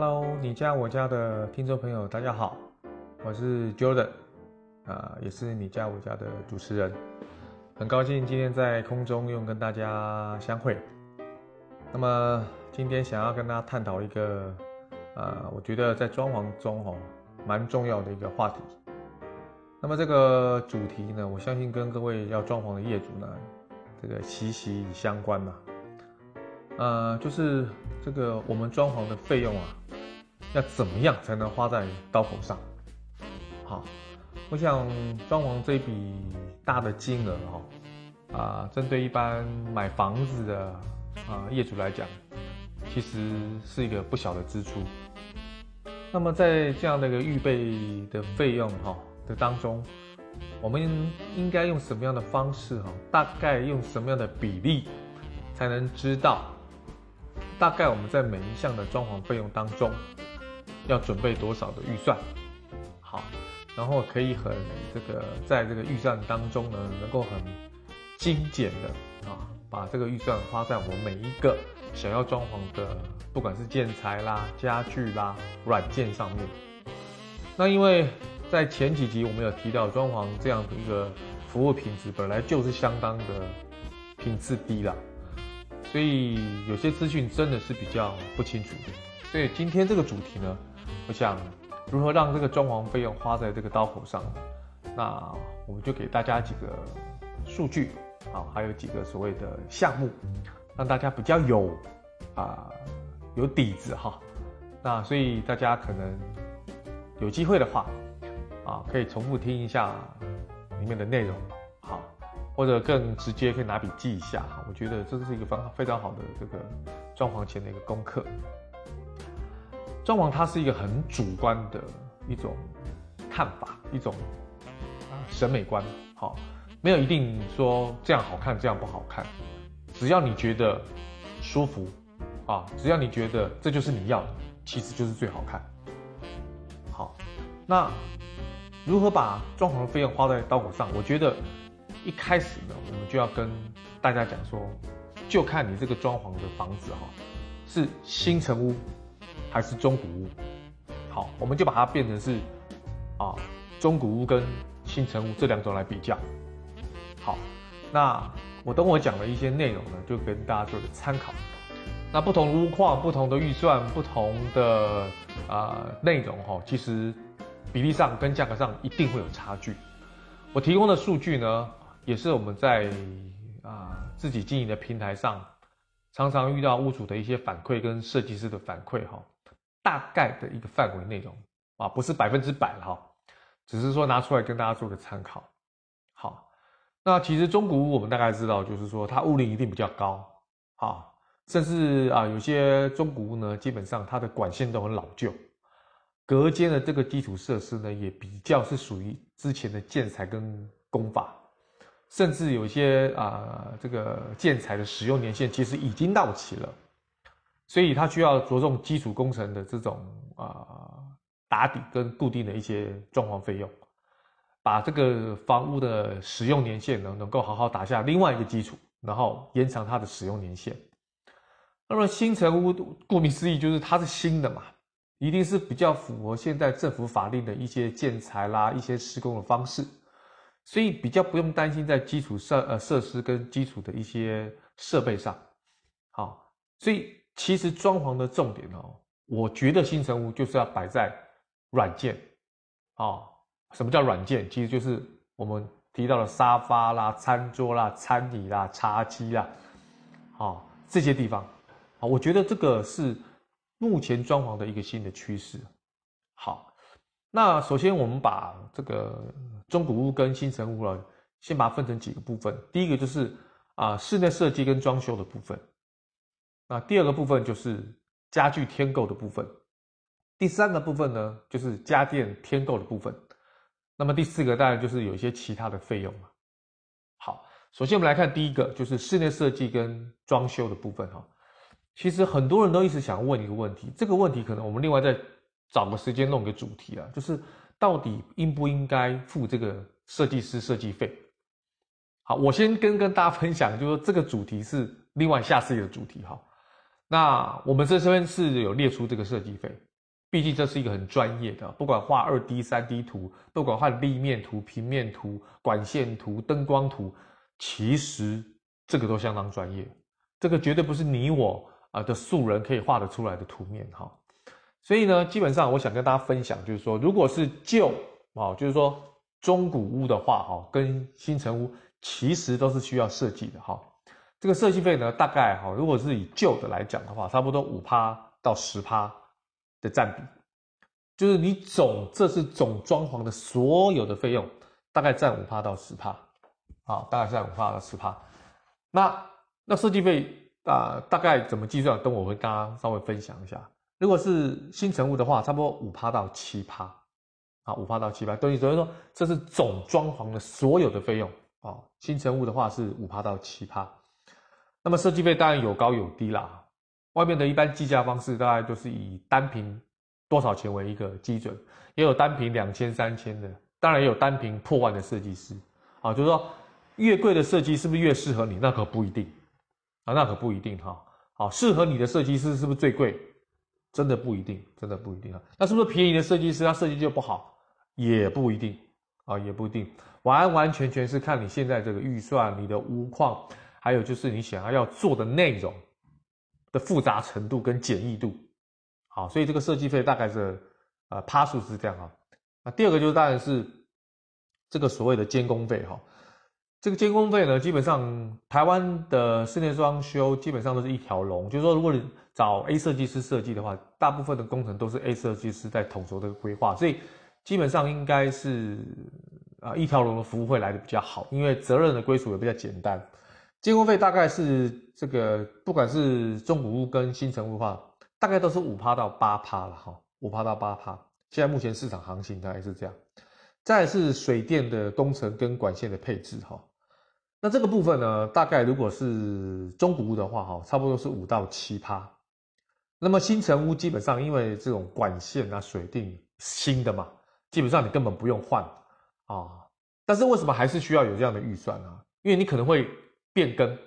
Hello，你家我家的听众朋友，大家好，我是 Jordan，啊，也是你家我家的主持人，很高兴今天在空中又跟大家相会。那么今天想要跟大家探讨一个，啊，我觉得在装潢中哦，蛮重要的一个话题。那么这个主题呢，我相信跟各位要装潢的业主呢，这个息息相关嘛。呃，就是这个我们装潢的费用啊，要怎么样才能花在刀口上？好，我想装潢这一笔大的金额哈、哦，啊，针对一般买房子的啊业主来讲，其实是一个不小的支出。那么在这样的一个预备的费用哈的当中，我们应该用什么样的方式哈？大概用什么样的比例才能知道？大概我们在每一项的装潢费用当中，要准备多少的预算？好，然后可以很这个在这个预算当中呢，能够很精简的啊，把这个预算花在我每一个想要装潢的，不管是建材啦、家具啦、软件上面。那因为在前几集我们有提到，装潢这样的一个服务品质本来就是相当的品质低啦。所以有些资讯真的是比较不清楚的，所以今天这个主题呢，我想如何让这个装潢费用花在这个刀口上，那我们就给大家几个数据啊，还有几个所谓的项目，让大家比较有啊有底子哈。那所以大家可能有机会的话啊，可以重复听一下里面的内容好。或者更直接，可以拿笔记一下哈。我觉得这是一个非常非常好的这个装潢前的一个功课。装潢它是一个很主观的一种看法，一种啊审美观，好，没有一定说这样好看，这样不好看。只要你觉得舒服啊，只要你觉得这就是你要的，其实就是最好看。好，那如何把装潢的费用花在刀口上？我觉得。一开始呢，我们就要跟大家讲说，就看你这个装潢的房子哈，是新成屋还是中古屋。好，我们就把它变成是啊中古屋跟新成屋这两种来比较。好，那我等我讲的一些内容呢，就跟大家做个参考。那不同屋况、不同的预算、不同的啊内容哈，其实比例上跟价格上一定会有差距。我提供的数据呢，也是我们在啊自己经营的平台上，常常遇到屋主的一些反馈跟设计师的反馈哈，大概的一个范围内容啊，不是百分之百哈，只是说拿出来跟大家做个参考。好，那其实中古屋我们大概知道，就是说它屋龄一定比较高啊，甚至啊有些中古屋呢，基本上它的管线都很老旧，隔间的这个基础设施呢，也比较是属于之前的建材跟工法。甚至有些啊、这个建材的使用年限其实已经到期了，所以它需要着重基础工程的这种啊、打底跟固定的一些装潢费用，把这个房屋的使用年限呢能够好好打下另外一个基础，然后延长它的使用年限。那么新城屋顾名思义就是它是新的嘛，一定是比较符合现在政府法令的一些建材啦、一些施工的方式。所以比较不用担心在基础设呃设施跟基础的一些设备上，好，所以其实装潢的重点哦，我觉得新成屋就是要摆在软件，啊，什么叫软件？其实就是我们提到的沙发啦、餐桌啦、餐椅啦、茶几啦，啊，这些地方，啊，我觉得这个是目前装潢的一个新的趋势。好，那首先我们把这个。中古屋跟新成屋了，先把它分成几个部分。第一个就是啊室内设计跟装修的部分，那第二个部分就是家具添购的部分，第三个部分呢就是家电添购的部分，那么第四个当然就是有一些其他的费用嘛。好，首先我们来看第一个，就是室内设计跟装修的部分哈。其实很多人都一直想问一个问题，这个问题可能我们另外再找个时间弄个主题啊，就是。到底应不应该付这个设计师设计费？好，我先跟跟大家分享，就是说这个主题是另外下次的主题哈。那我们这边是有列出这个设计费，毕竟这是一个很专业的，不管画二 D、三 D 图，不管画立面图、平面图、管线图、灯光图，其实这个都相当专业，这个绝对不是你我啊的素人可以画得出来的图面哈。所以呢，基本上我想跟大家分享，就是说，如果是旧啊，就是说中古屋的话，哈，跟新成屋其实都是需要设计的哈。这个设计费呢，大概哈，如果是以旧的来讲的话，差不多五趴到十趴的占比，就是你总这是总装潢的所有的费用，大概占五趴到十趴，啊，大概占五趴到十趴。那那设计费啊，大概怎么计算？等我会跟大家稍微分享一下。如果是新成屋的话，差不多五趴到七趴，啊，五趴到七趴，等于等于说这是总装潢的所有的费用啊。新成屋的话是五趴到七趴，那么设计费当然有高有低啦。外面的一般计价方式大概都是以单瓶多少钱为一个基准，也有单瓶两千、三千的，当然也有单瓶破万的设计师啊。就是说越贵的设计是不是越适合你？那可不一定啊，那可不一定哈。好，适合你的设计师是不是最贵？真的不一定，真的不一定啊。那是不是便宜的设计师他设计就不好？也不一定啊，也不一定，完完全全是看你现在这个预算、你的屋况，还有就是你想要要做的内容的复杂程度跟简易度。好，所以这个设计费大概是呃趴数是这样啊。那第二个就是当然是这个所谓的监工费哈。这个监工费呢，基本上台湾的室内装修基本上都是一条龙，就是说，如果你找 A 设计师设计的话，大部分的工程都是 A 设计师在统筹这个规划，所以基本上应该是啊一条龙的服务会来的比较好，因为责任的归属也比较简单。监工费大概是这个，不管是中古屋跟新城屋的话，大概都是五趴到八趴了哈，五趴到八趴。现在目前市场行情大概是这样。再是水电的工程跟管线的配置哈。那这个部分呢，大概如果是中古屋的话，哈，差不多是五到七趴。那么新城屋基本上，因为这种管线啊、水电新的嘛，基本上你根本不用换啊。但是为什么还是需要有这样的预算呢？因为你可能会变更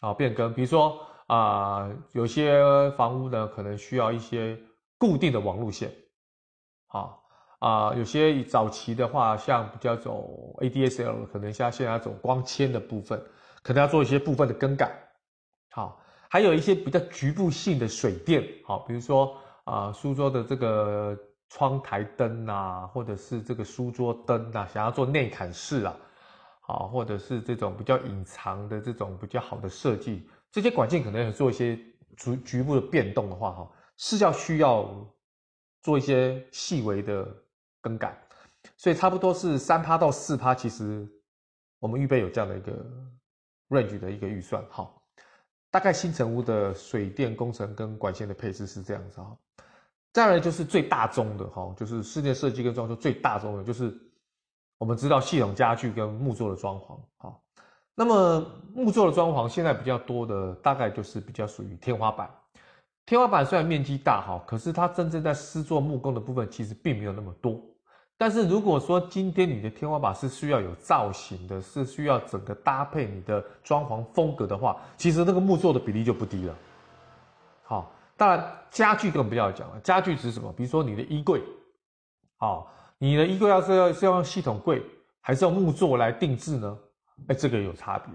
啊，变更，比如说啊，有些房屋呢，可能需要一些固定的网路线，啊。啊，有些早期的话，像比较走 ADSL，可能像现在走光纤的部分，可能要做一些部分的更改。好，还有一些比较局部性的水电，好，比如说啊，书桌的这个窗台灯啊，或者是这个书桌灯啊，想要做内嵌式啊，啊，或者是这种比较隐藏的这种比较好的设计，这些管线可能要做一些局局部的变动的话，哈，是要需要做一些细微的。更改，所以差不多是三趴到四趴，其实我们预备有这样的一个 range 的一个预算，好，大概新成屋的水电工程跟管线的配置是这样子哈。再来就是最大宗的哈，就是室内设计跟装修最大宗的，就是我们知道系统家具跟木作的装潢，好，那么木作的装潢现在比较多的，大概就是比较属于天花板。天花板虽然面积大哈，可是它真正在施作木工的部分其实并没有那么多。但是如果说今天你的天花板是需要有造型的，是需要整个搭配你的装潢风格的话，其实那个木作的比例就不低了。好，当然家具更不要讲了，家具指什么？比如说你的衣柜，好，你的衣柜要是要是要用系统柜，还是用木作来定制呢？哎，这个有差别。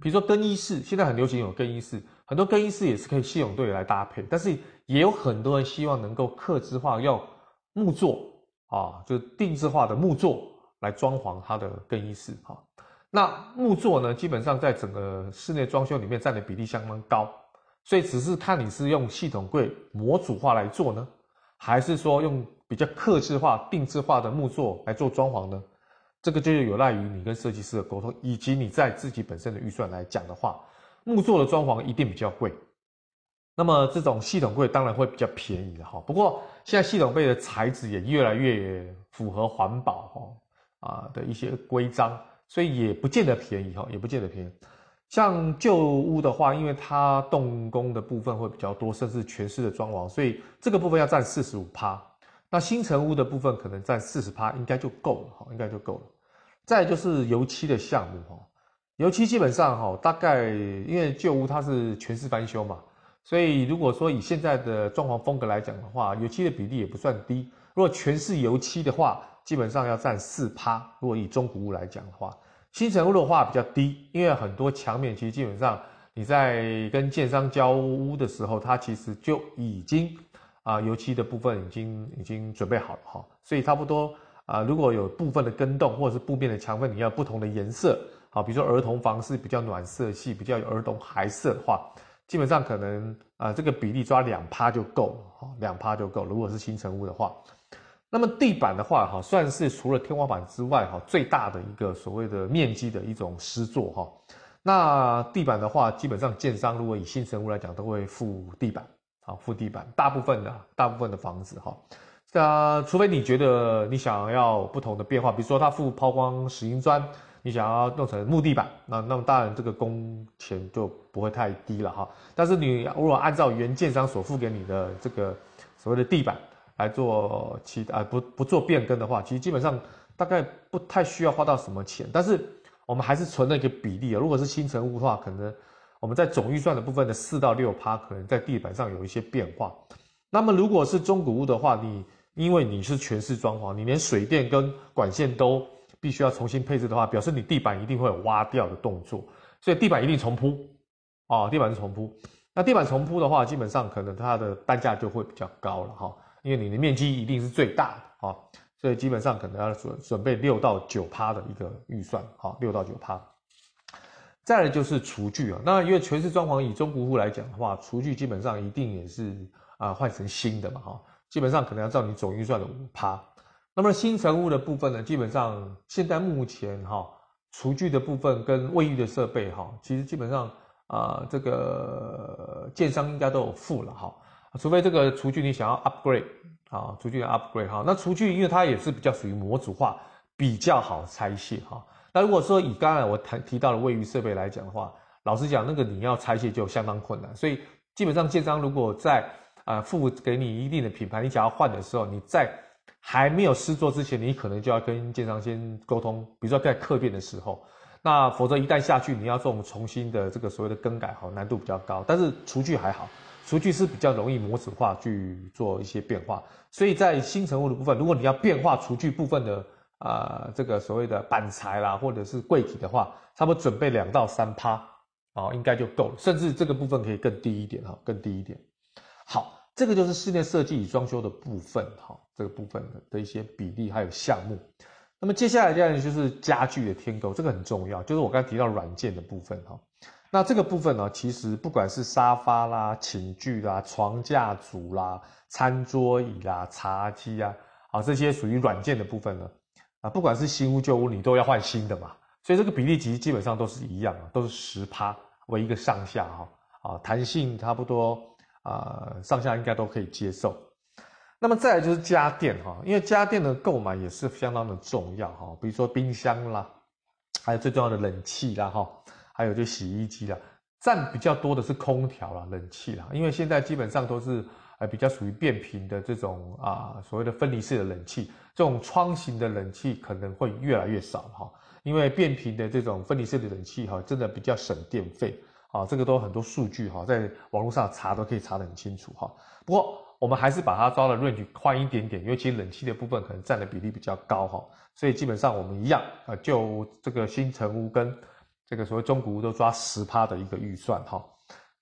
比如说更衣室，现在很流行有更衣室，很多更衣室也是可以系统柜来搭配，但是也有很多人希望能够客制化，用木作。啊，就定制化的木作来装潢它的更衣室哈。那木作呢，基本上在整个室内装修里面占的比例相当高，所以只是看你是用系统柜模组化来做呢，还是说用比较客制化、定制化的木作来做装潢呢？这个就有赖于你跟设计师的沟通，以及你在自己本身的预算来讲的话，木作的装潢一定比较贵。那么这种系统柜当然会比较便宜的哈，不过现在系统柜的材质也越来越符合环保哈啊的一些规章，所以也不见得便宜哈，也不见得便宜。像旧屋的话，因为它动工的部分会比较多，甚至全室的装潢，所以这个部分要占四十五趴。那新成屋的部分可能占四十趴，应该就够了哈，应该就够了。再就是油漆的项目哈，油漆基本上哈，大概因为旧屋它是全室翻修嘛。所以如果说以现在的装潢风格来讲的话，油漆的比例也不算低。如果全是油漆的话，基本上要占四趴。如果以中古屋来讲的话，新成屋的话比较低，因为很多墙面其实基本上你在跟建商交屋的时候，它其实就已经啊油漆的部分已经已经准备好了哈，所以差不多啊如果有部分的更动或者是布面的墙面，你要不同的颜色，好，比如说儿童房是比较暖色系，比较有儿童孩色的话。基本上可能啊，这个比例抓两趴就够了哈，两趴就够。如果是新成屋的话，那么地板的话哈，算是除了天花板之外哈，最大的一个所谓的面积的一种施作哈。那地板的话，基本上建商如果以新成屋来讲，都会附地板，好，附地板。大部分的大部分的房子哈，啊，除非你觉得你想要不同的变化，比如说它附抛光石英砖。你想要弄成木地板，那那么当然这个工钱就不会太低了哈。但是你如果按照原建商所付给你的这个所谓的地板来做其啊不不做变更的话，其实基本上大概不太需要花到什么钱。但是我们还是存了一个比例啊，如果是新成屋的话，可能我们在总预算的部分的四到六趴，可能在地板上有一些变化。那么如果是中古屋的话，你因为你是全室装潢，你连水电跟管线都必须要重新配置的话，表示你地板一定会有挖掉的动作，所以地板一定重铺，哦，地板是重铺。那地板重铺的话，基本上可能它的单价就会比较高了哈，因为你的面积一定是最大的啊，所以基本上可能要准准备六到九趴的一个预算，好，六到九趴。再来就是厨具啊，那因为全是装潢以中古户来讲的话，厨具基本上一定也是啊换成新的嘛哈，基本上可能要照你总预算的五趴。那么新成屋的部分呢，基本上现在目前哈，厨具的部分跟卫浴的设备哈，其实基本上啊，这个建商应该都有付了哈，除非这个厨具你想要 upgrade 啊，厨具要 upgrade 哈，那厨具因为它也是比较属于模组化，比较好拆卸哈。那如果说以刚才我谈提到的卫浴设备来讲的话，老实讲，那个你要拆卸就相当困难，所以基本上建商如果在啊付给你一定的品牌，你想要换的时候，你在还没有试做之前，你可能就要跟建商先沟通，比如说在客变的时候，那否则一旦下去，你要做重新的这个所谓的更改，好，难度比较高。但是厨具还好，厨具是比较容易模组化去做一些变化。所以在新成屋的部分，如果你要变化厨具部分的啊、呃，这个所谓的板材啦，或者是柜体的话，差不多准备两到三趴，啊，应该就够了。甚至这个部分可以更低一点，哈，更低一点。好。这个就是室内设计与装修的部分，哈，这个部分的的一些比例还有项目。那么接下来这样就是家具的添购，这个很重要，就是我刚才提到软件的部分，哈。那这个部分呢，其实不管是沙发啦、寝具啦、床架组啦、餐桌椅啦、茶几啊，啊这些属于软件的部分呢，啊不管是新屋旧屋，你都要换新的嘛，所以这个比例其实基本上都是一样啊，都是十趴为一个上下，哈，啊弹性差不多。啊、上下应该都可以接受。那么再来就是家电哈，因为家电的购买也是相当的重要哈，比如说冰箱啦，还有最重要的冷气啦哈，还有就洗衣机啦，占比较多的是空调啦、冷气啦，因为现在基本上都是呃比较属于变频的这种啊所谓的分离式的冷气，这种窗型的冷气可能会越来越少哈，因为变频的这种分离式的冷气哈，真的比较省电费。啊，这个都有很多数据哈，在网络上查都可以查得很清楚哈。不过我们还是把它抓的 range 宽一点点，尤其冷气的部分可能占的比例比较高哈，所以基本上我们一样啊，就这个新成屋跟这个所谓中古屋都抓十趴的一个预算哈。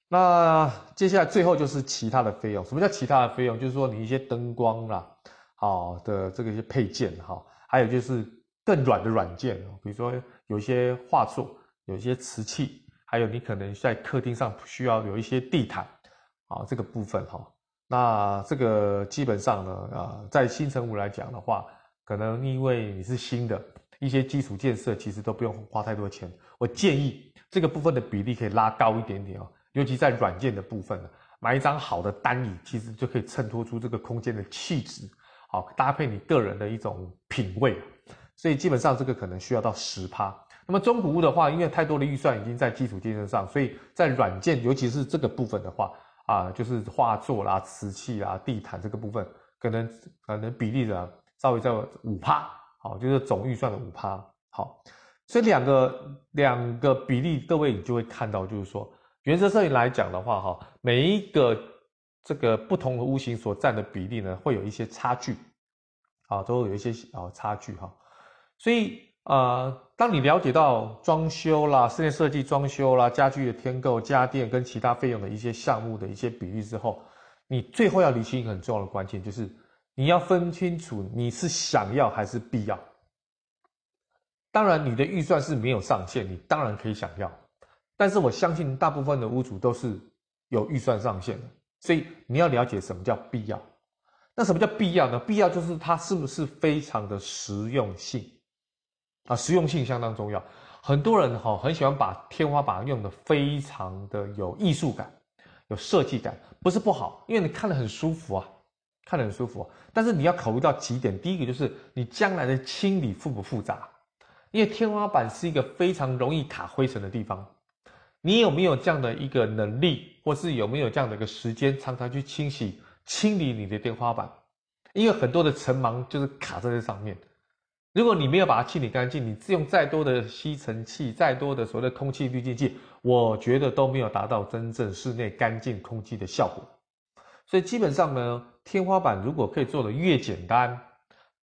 那接下来最后就是其他的费用，什么叫其他的费用？就是说你一些灯光啦，好的这个一些配件哈，还有就是更软的软件，比如说有一些画作，有一些瓷器。还有你可能在客厅上需要有一些地毯，啊，这个部分哈，那这个基本上呢，啊，在新成屋来讲的话，可能因为你是新的，一些基础建设其实都不用花太多钱。我建议这个部分的比例可以拉高一点点哦，尤其在软件的部分呢，买一张好的单椅，其实就可以衬托出这个空间的气质，好搭配你个人的一种品味，所以基本上这个可能需要到十趴。那么中古屋的话，因为太多的预算已经在基础建设上，所以在软件，尤其是这个部分的话，啊，就是画作啦、瓷器啦、地毯这个部分，可能可能比例的稍微在五趴，好，就是总预算的五趴，好，所以两个两个比例，各位你就会看到，就是说原则上来讲的话，哈，每一个这个不同的屋型所占的比例呢，会有一些差距，啊，都有一些啊差距哈。所以啊，当你了解到装修啦、室内设计、装修啦、家具的添购、家电跟其他费用的一些项目的一些比例之后，你最后要理清一个很重要的关键，就是你要分清楚你是想要还是必要。当然，你的预算是没有上限，你当然可以想要。但是我相信大部分的屋主都是有预算上限的，所以你要了解什么叫必要。那什么叫必要呢？必要就是它是不是非常的实用性啊？实用性相当重要。很多人哈很喜欢把天花板用得非常的有艺术感、有设计感，不是不好，因为你看得很舒服啊，看得很舒服。但是你要考虑到几点，第一个就是你将来的清理复不复杂。因为天花板是一个非常容易卡灰尘的地方，你有没有这样的一个能力，或是有没有这样的一个时间，常常去清洗、清理你的天花板？因为很多的尘螨就是卡在这上面。如果你没有把它清理干净，你自用再多的吸尘器、再多的所谓的空气滤净器，我觉得都没有达到真正室内干净空气的效果。所以基本上呢，天花板如果可以做得越简单，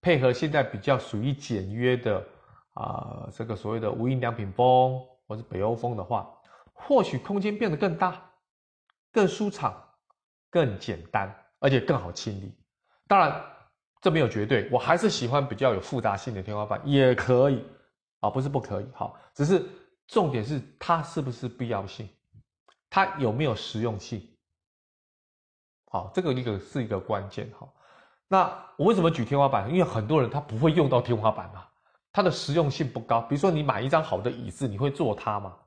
配合现在比较属于简约的。啊，这个所谓的无印良品风或者北欧风的话，或许空间变得更大、更舒畅、更简单，而且更好清理。当然，这没有绝对，我还是喜欢比较有复杂性的天花板，也可以啊，不是不可以。好，只是重点是它是不是必要性，它有没有实用性。好，这个一个是一个关键。好，那我为什么举天花板？因为很多人他不会用到天花板嘛。它的实用性不高，比如说你买一张好的椅子，你会坐它吗？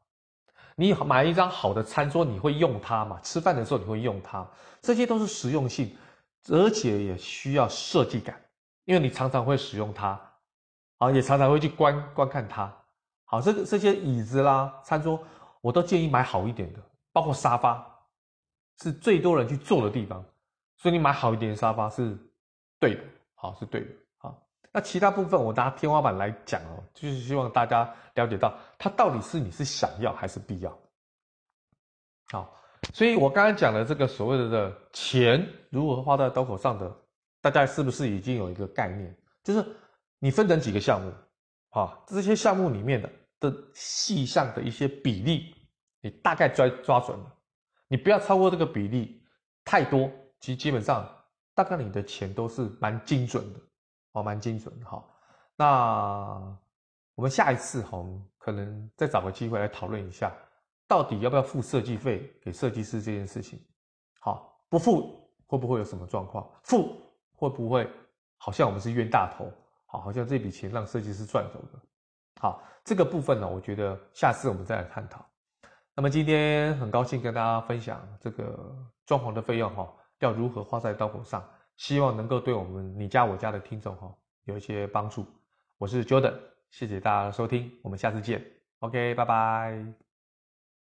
你买一张好的餐桌，你会用它嘛？吃饭的时候你会用它？这些都是实用性，而且也需要设计感，因为你常常会使用它，啊，也常常会去观观看它。好，这个这些椅子啦、餐桌，我都建议买好一点的，包括沙发，是最多人去坐的地方，所以你买好一点的沙发是对的，好，是对的。那其他部分，我拿天花板来讲哦，就是希望大家了解到，它到底是你是想要还是必要。好，所以我刚刚讲的这个所谓的钱如何花在刀口上的，大家是不是已经有一个概念？就是你分成几个项目，啊，这些项目里面的的细项的一些比例，你大概抓抓准了，你不要超过这个比例太多，其实基本上大概你的钱都是蛮精准的。哦，蛮精准的哈。那我们下一次哈，可能再找个机会来讨论一下，到底要不要付设计费给设计师这件事情。好，不付会不会有什么状况？付会不会好像我们是冤大头？好，好像这笔钱让设计师赚走了。好，这个部分呢，我觉得下次我们再来探讨。那么今天很高兴跟大家分享这个装潢的费用哈，要如何花在刀口上。希望能够对我们你家我家的听众哈有一些帮助。我是 Jordan，谢谢大家的收听，我们下次见。OK，拜拜。